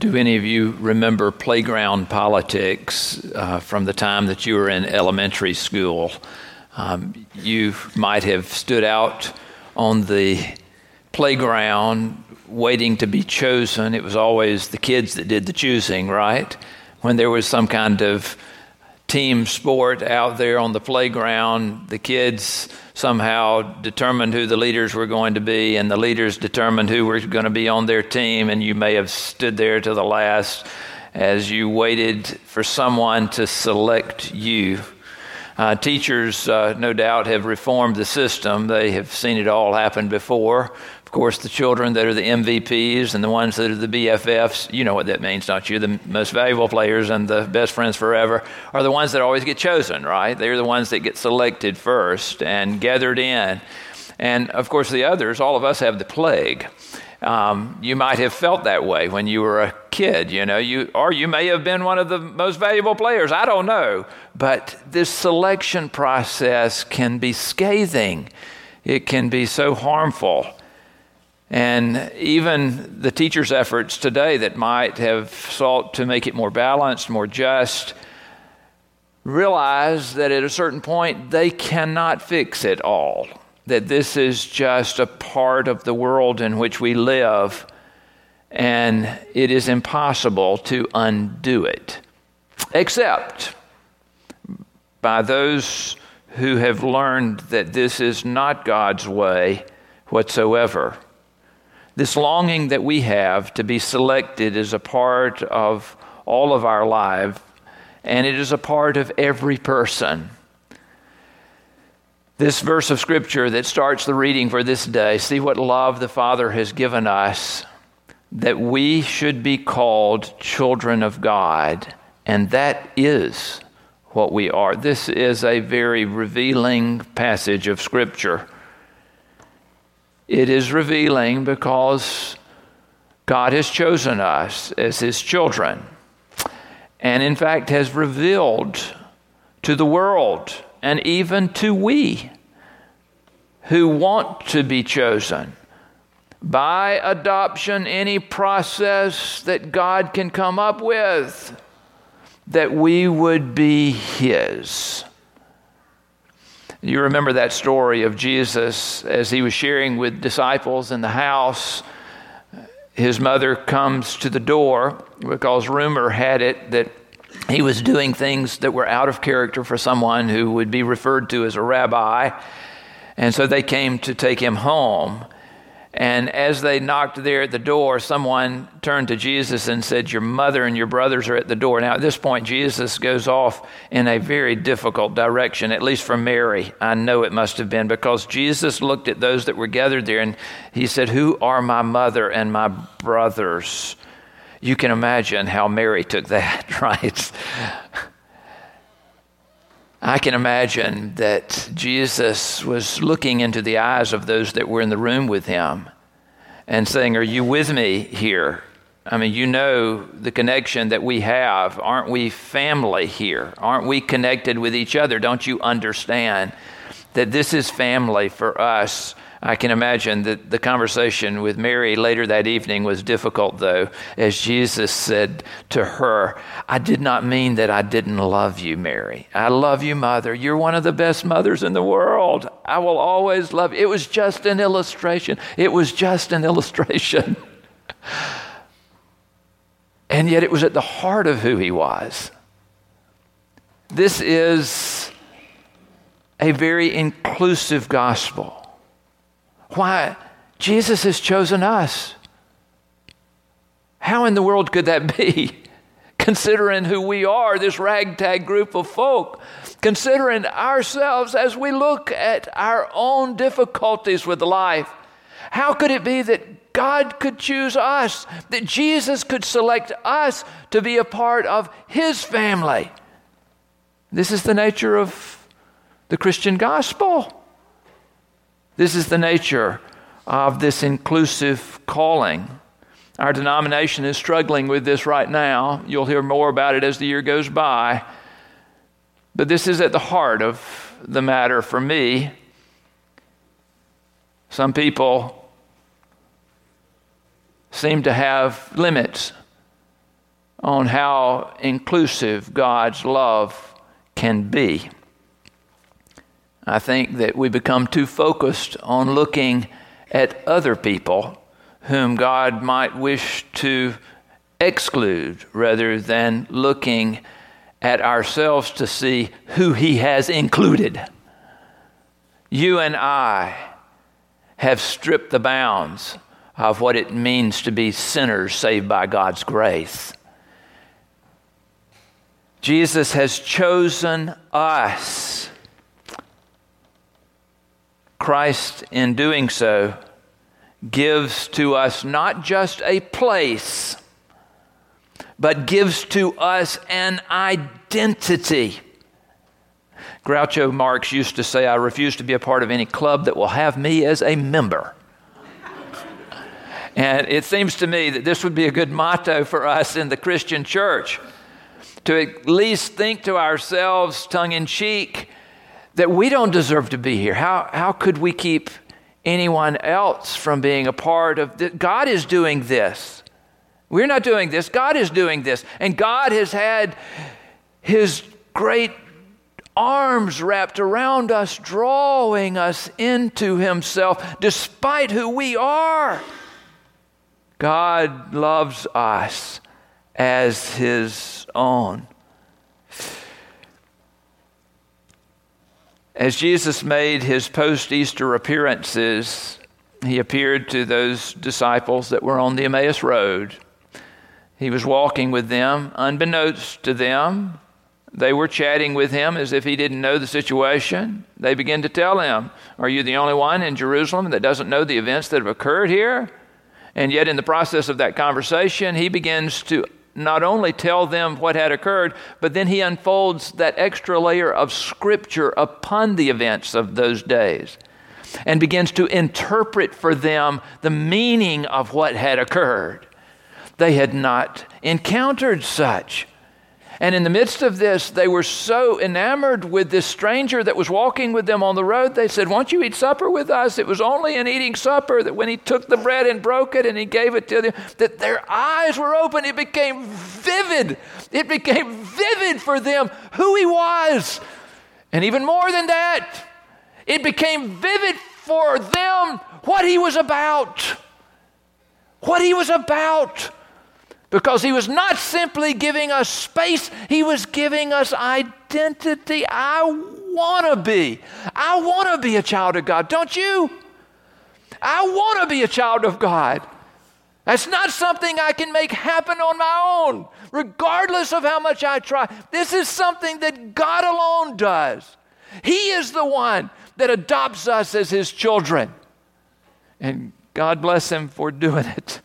Do any of you remember playground politics uh, from the time that you were in elementary school? Um, you might have stood out on the playground waiting to be chosen. It was always the kids that did the choosing, right? When there was some kind of team sport out there on the playground, the kids somehow determined who the leaders were going to be, and the leaders determined who were going to be on their team, and you may have stood there to the last as you waited for someone to select you. Uh, teachers, uh, no doubt, have reformed the system. They have seen it all happen before. Of course, the children that are the MVPs and the ones that are the BFFs, you know what that means, don't you? The most valuable players and the best friends forever are the ones that always get chosen, right? They're the ones that get selected first and gathered in. And of course, the others, all of us have the plague. Um, you might have felt that way when you were a kid, you know, you, or you may have been one of the most valuable players. I don't know. But this selection process can be scathing, it can be so harmful. And even the teachers' efforts today that might have sought to make it more balanced, more just, realize that at a certain point they cannot fix it all. That this is just a part of the world in which we live, and it is impossible to undo it. Except by those who have learned that this is not God's way whatsoever. This longing that we have to be selected is a part of all of our life, and it is a part of every person. This verse of Scripture that starts the reading for this day see what love the Father has given us, that we should be called children of God, and that is what we are. This is a very revealing passage of Scripture. It is revealing because God has chosen us as His children, and in fact has revealed to the world and even to we who want to be chosen by adoption, any process that God can come up with, that we would be His. You remember that story of Jesus as he was sharing with disciples in the house. His mother comes to the door because rumor had it that he was doing things that were out of character for someone who would be referred to as a rabbi. And so they came to take him home. And as they knocked there at the door, someone turned to Jesus and said, Your mother and your brothers are at the door. Now, at this point, Jesus goes off in a very difficult direction, at least for Mary. I know it must have been because Jesus looked at those that were gathered there and he said, Who are my mother and my brothers? You can imagine how Mary took that, right? I can imagine that Jesus was looking into the eyes of those that were in the room with him and saying, Are you with me here? I mean, you know the connection that we have. Aren't we family here? Aren't we connected with each other? Don't you understand that this is family for us? I can imagine that the conversation with Mary later that evening was difficult, though, as Jesus said to her, I did not mean that I didn't love you, Mary. I love you, Mother. You're one of the best mothers in the world. I will always love you. It was just an illustration. It was just an illustration. and yet it was at the heart of who he was. This is a very inclusive gospel why Jesus has chosen us. How in the world could that be? Considering who we are, this ragtag group of folk, considering ourselves as we look at our own difficulties with life, how could it be that God could choose us, that Jesus could select us to be a part of His family? This is the nature of the Christian gospel. This is the nature of this inclusive calling. Our denomination is struggling with this right now. You'll hear more about it as the year goes by. But this is at the heart of the matter for me. Some people seem to have limits on how inclusive God's love can be. I think that we become too focused on looking at other people whom God might wish to exclude rather than looking at ourselves to see who He has included. You and I have stripped the bounds of what it means to be sinners saved by God's grace. Jesus has chosen us. Christ, in doing so, gives to us not just a place, but gives to us an identity. Groucho Marx used to say, I refuse to be a part of any club that will have me as a member. and it seems to me that this would be a good motto for us in the Christian church to at least think to ourselves, tongue in cheek, that we don't deserve to be here. How, how could we keep anyone else from being a part of this? God is doing this. We're not doing this. God is doing this. And God has had his great arms wrapped around us, drawing us into himself despite who we are. God loves us as his own. As Jesus made his post Easter appearances, he appeared to those disciples that were on the Emmaus Road. He was walking with them, unbeknownst to them. They were chatting with him as if he didn't know the situation. They began to tell him, Are you the only one in Jerusalem that doesn't know the events that have occurred here? And yet, in the process of that conversation, he begins to not only tell them what had occurred, but then he unfolds that extra layer of scripture upon the events of those days and begins to interpret for them the meaning of what had occurred. They had not encountered such. And in the midst of this, they were so enamored with this stranger that was walking with them on the road, they said, Won't you eat supper with us? It was only in eating supper that when he took the bread and broke it and he gave it to them, that their eyes were open. It became vivid. It became vivid for them who he was. And even more than that, it became vivid for them what he was about. What he was about because he was not simply giving us space, he was giving us identity. I want to be. I want to be a child of God, don't you? I want to be a child of God. That's not something I can make happen on my own, regardless of how much I try. This is something that God alone does. He is the one that adopts us as His children. And God bless Him for doing it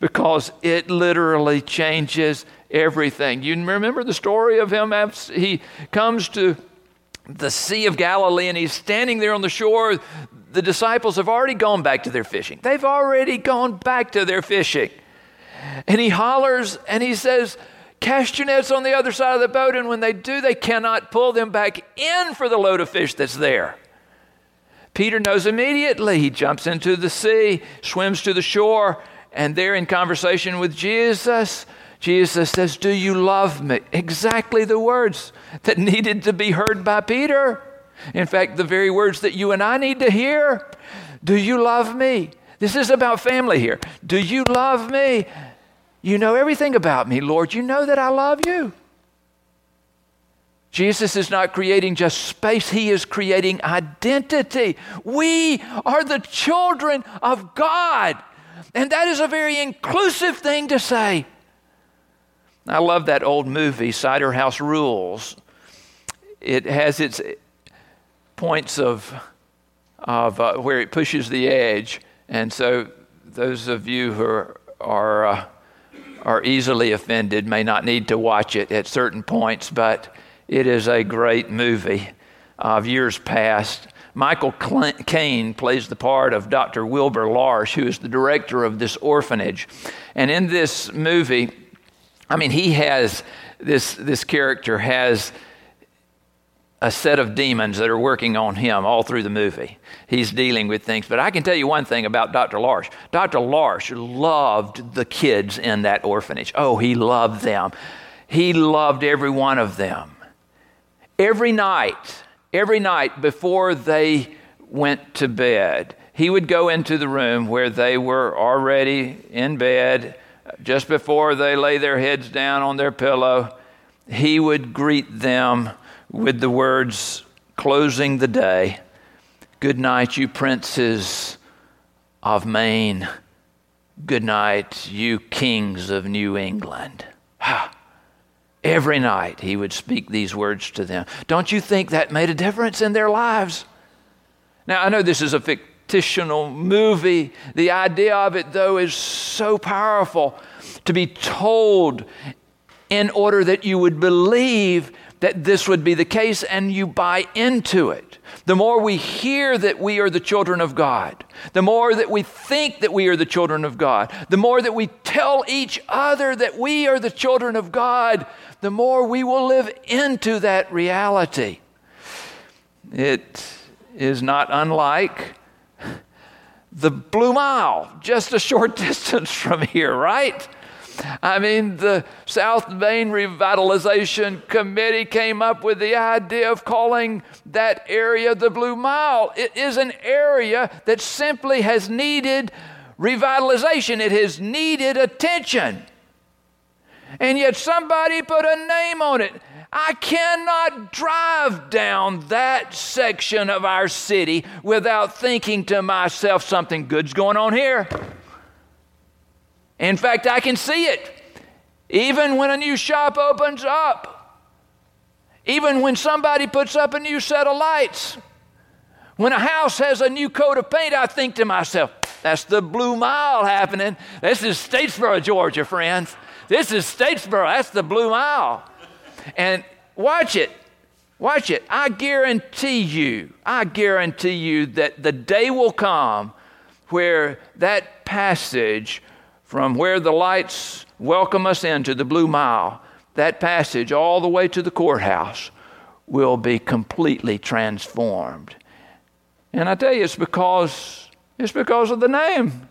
because it literally changes everything. You remember the story of him? He comes to the Sea of Galilee and he's standing there on the shore. The disciples have already gone back to their fishing. They've already gone back to their fishing. And he hollers and he says, Cast your nets on the other side of the boat. And when they do, they cannot pull them back in for the load of fish that's there. Peter knows immediately. He jumps into the sea, swims to the shore, and they're in conversation with Jesus. Jesus says, Do you love me? Exactly the words that needed to be heard by Peter. In fact, the very words that you and I need to hear. Do you love me? This is about family here. Do you love me? You know everything about me, Lord. You know that I love you. Jesus is not creating just space, He is creating identity. We are the children of God. And that is a very inclusive thing to say. I love that old movie, Cider House Rules. It has its points of, of uh, where it pushes the edge. And so, those of you who are, are, uh, are easily offended may not need to watch it at certain points, but it is a great movie of years past. Michael Caine plays the part of Dr. Wilbur Larch, who is the director of this orphanage. And in this movie, I mean, he has this, this character has a set of demons that are working on him all through the movie. He's dealing with things. But I can tell you one thing about Dr. Larch. Dr. Larch loved the kids in that orphanage. Oh, he loved them. He loved every one of them. Every night, every night before they went to bed, he would go into the room where they were already in bed, just before they lay their heads down on their pillow. He would greet them with the words closing the day Good night, you princes of Maine. Good night, you kings of New England. Every night he would speak these words to them. Don't you think that made a difference in their lives? Now, I know this is a fictional movie. The idea of it, though, is so powerful to be told in order that you would believe that this would be the case and you buy into it. The more we hear that we are the children of God, the more that we think that we are the children of God, the more that we tell each other that we are the children of God, the more we will live into that reality. It is not unlike the Blue Mile, just a short distance from here, right? I mean, the South Main Revitalization Committee came up with the idea of calling that area the Blue Mile. It is an area that simply has needed revitalization, it has needed attention. And yet somebody put a name on it. I cannot drive down that section of our city without thinking to myself, something good's going on here. In fact, I can see it. Even when a new shop opens up, even when somebody puts up a new set of lights, when a house has a new coat of paint, I think to myself, that's the Blue Mile happening. This is Statesboro, Georgia, friends. This is Statesboro. That's the Blue Mile. And watch it. Watch it. I guarantee you, I guarantee you that the day will come where that passage from where the lights welcome us into the Blue Mile, that passage all the way to the courthouse will be completely transformed. And I tell you, it's because it's because of the name.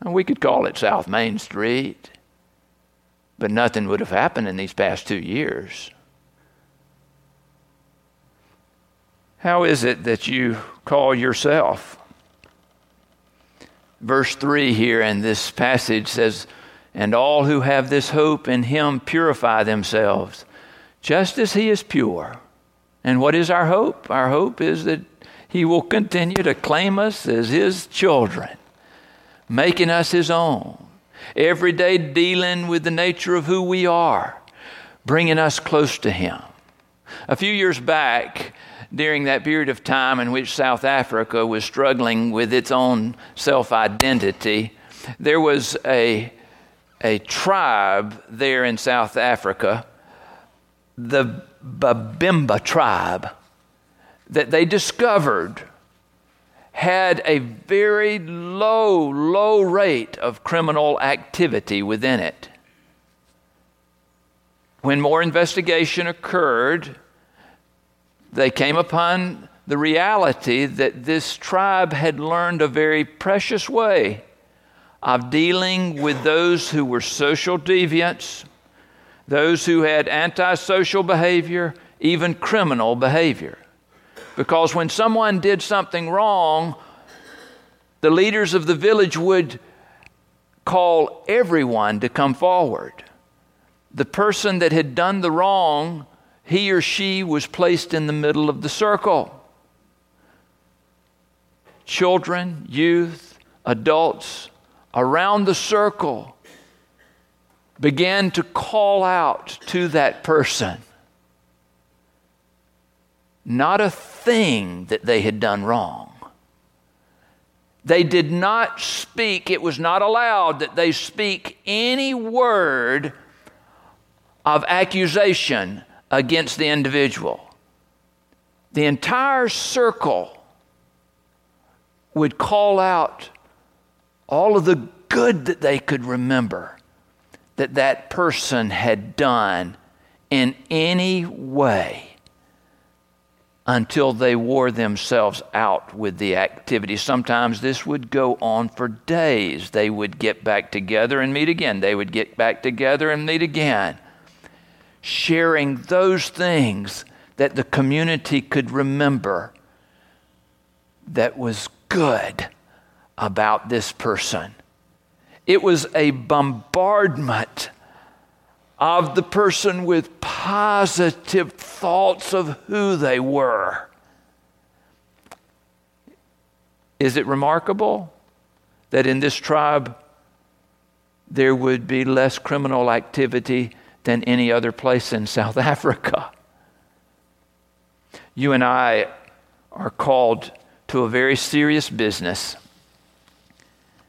And we could call it South Main Street, but nothing would have happened in these past two years. How is it that you call yourself? Verse 3 here in this passage says, And all who have this hope in him purify themselves, just as he is pure. And what is our hope? Our hope is that he will continue to claim us as his children, making us his own, every day dealing with the nature of who we are, bringing us close to him. A few years back, during that period of time in which South Africa was struggling with its own self identity, there was a, a tribe there in South Africa, the Babemba tribe, that they discovered had a very low, low rate of criminal activity within it. When more investigation occurred, they came upon the reality that this tribe had learned a very precious way of dealing with those who were social deviants, those who had antisocial behavior, even criminal behavior. Because when someone did something wrong, the leaders of the village would call everyone to come forward. The person that had done the wrong he or she was placed in the middle of the circle. Children, youth, adults around the circle began to call out to that person. Not a thing that they had done wrong. They did not speak, it was not allowed that they speak any word of accusation against the individual. The entire circle would call out all of the good that they could remember that that person had done in any way until they wore themselves out with the activity. Sometimes this would go on for days. They would get back together and meet again. They would get back together and meet again. Sharing those things that the community could remember that was good about this person. It was a bombardment of the person with positive thoughts of who they were. Is it remarkable that in this tribe there would be less criminal activity than any other place in South Africa? You and I are called to a very serious business.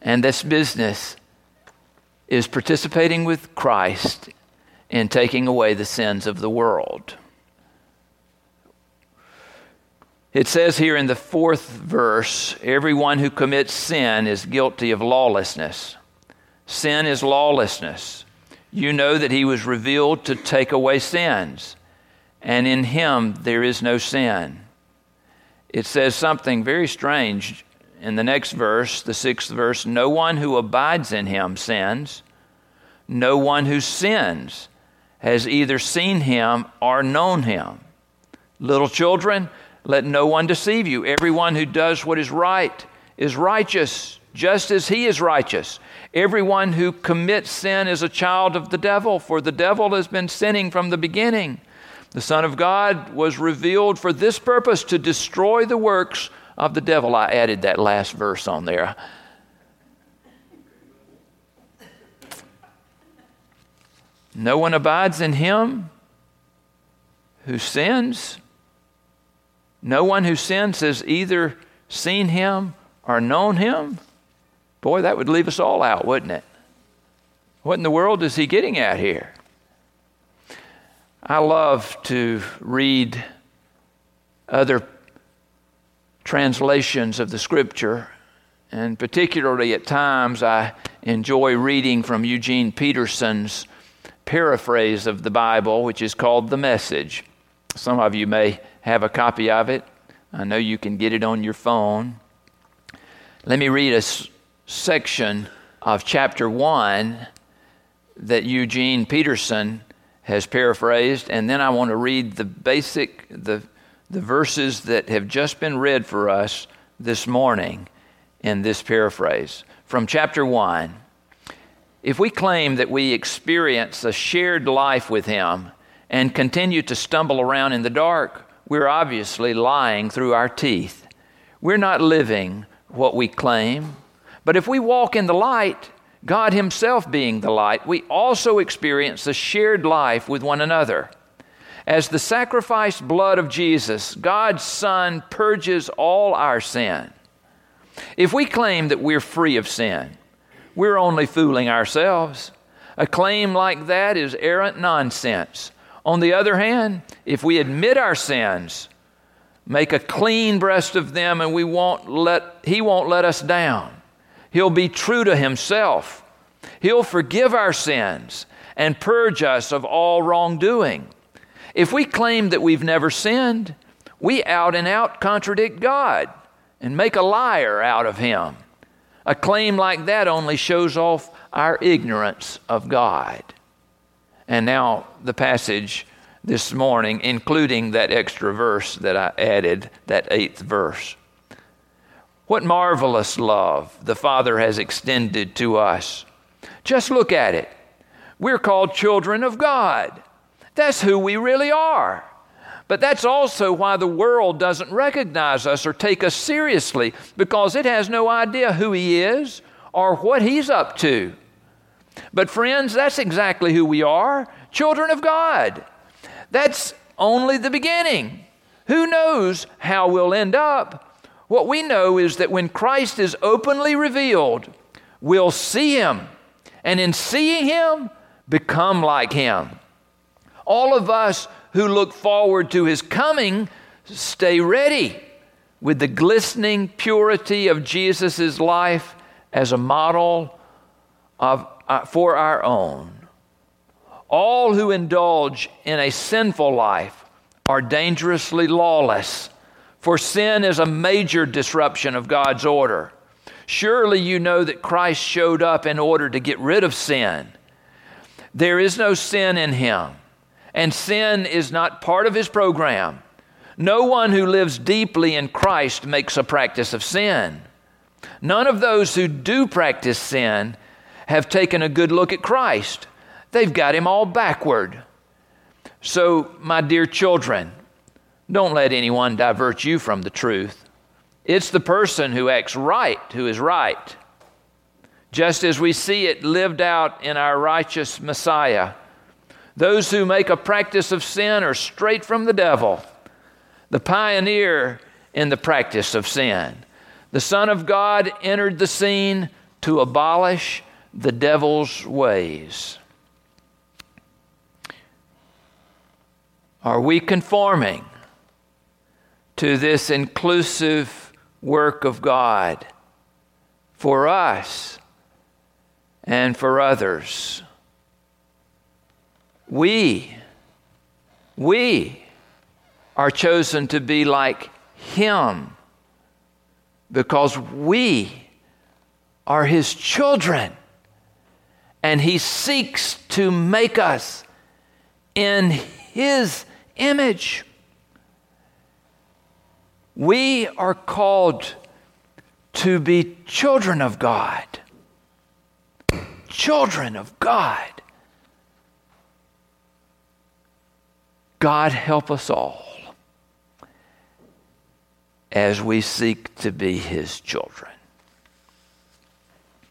And this business is participating with Christ in taking away the sins of the world. It says here in the fourth verse everyone who commits sin is guilty of lawlessness. Sin is lawlessness. You know that he was revealed to take away sins, and in him there is no sin. It says something very strange in the next verse, the sixth verse no one who abides in him sins, no one who sins has either seen him or known him. Little children, let no one deceive you. Everyone who does what is right is righteous, just as he is righteous. Everyone who commits sin is a child of the devil, for the devil has been sinning from the beginning. The Son of God was revealed for this purpose to destroy the works of the devil. I added that last verse on there. No one abides in him who sins. No one who sins has either seen him or known him. Boy, that would leave us all out, wouldn't it? What in the world is he getting at here? I love to read other translations of the scripture, and particularly at times I enjoy reading from Eugene Peterson's paraphrase of the Bible, which is called The Message. Some of you may have a copy of it. I know you can get it on your phone. Let me read a section of chapter 1 that Eugene Peterson has paraphrased, and then I want to read the basic, the, the verses that have just been read for us this morning in this paraphrase. From chapter 1 If we claim that we experience a shared life with Him and continue to stumble around in the dark, we're obviously lying through our teeth. We're not living what we claim. But if we walk in the light, God Himself being the light, we also experience a shared life with one another. As the sacrificed blood of Jesus, God's Son purges all our sin. If we claim that we're free of sin, we're only fooling ourselves. A claim like that is errant nonsense. On the other hand, if we admit our sins, make a clean breast of them, and we won't let, He won't let us down. He'll be true to Himself. He'll forgive our sins and purge us of all wrongdoing. If we claim that we've never sinned, we out and out contradict God and make a liar out of Him. A claim like that only shows off our ignorance of God. And now the passage this morning, including that extra verse that I added, that eighth verse. What marvelous love the Father has extended to us. Just look at it. We're called children of God. That's who we really are. But that's also why the world doesn't recognize us or take us seriously because it has no idea who He is or what He's up to. But, friends, that's exactly who we are children of God. That's only the beginning. Who knows how we'll end up? What we know is that when Christ is openly revealed, we'll see Him, and in seeing Him, become like Him. All of us who look forward to His coming stay ready with the glistening purity of Jesus' life as a model of, uh, for our own. All who indulge in a sinful life are dangerously lawless, for sin is a major disruption of God's order. Surely you know that Christ showed up in order to get rid of sin. There is no sin in him, and sin is not part of his program. No one who lives deeply in Christ makes a practice of sin. None of those who do practice sin have taken a good look at Christ. They've got him all backward. So, my dear children, don't let anyone divert you from the truth. It's the person who acts right who is right. Just as we see it lived out in our righteous Messiah. Those who make a practice of sin are straight from the devil, the pioneer in the practice of sin. The Son of God entered the scene to abolish the devil's ways. Are we conforming to this inclusive work of God for us and for others? We, we are chosen to be like Him because we are His children and He seeks to make us in His image. We are called to be children of God. Children of God. God help us all as we seek to be His children.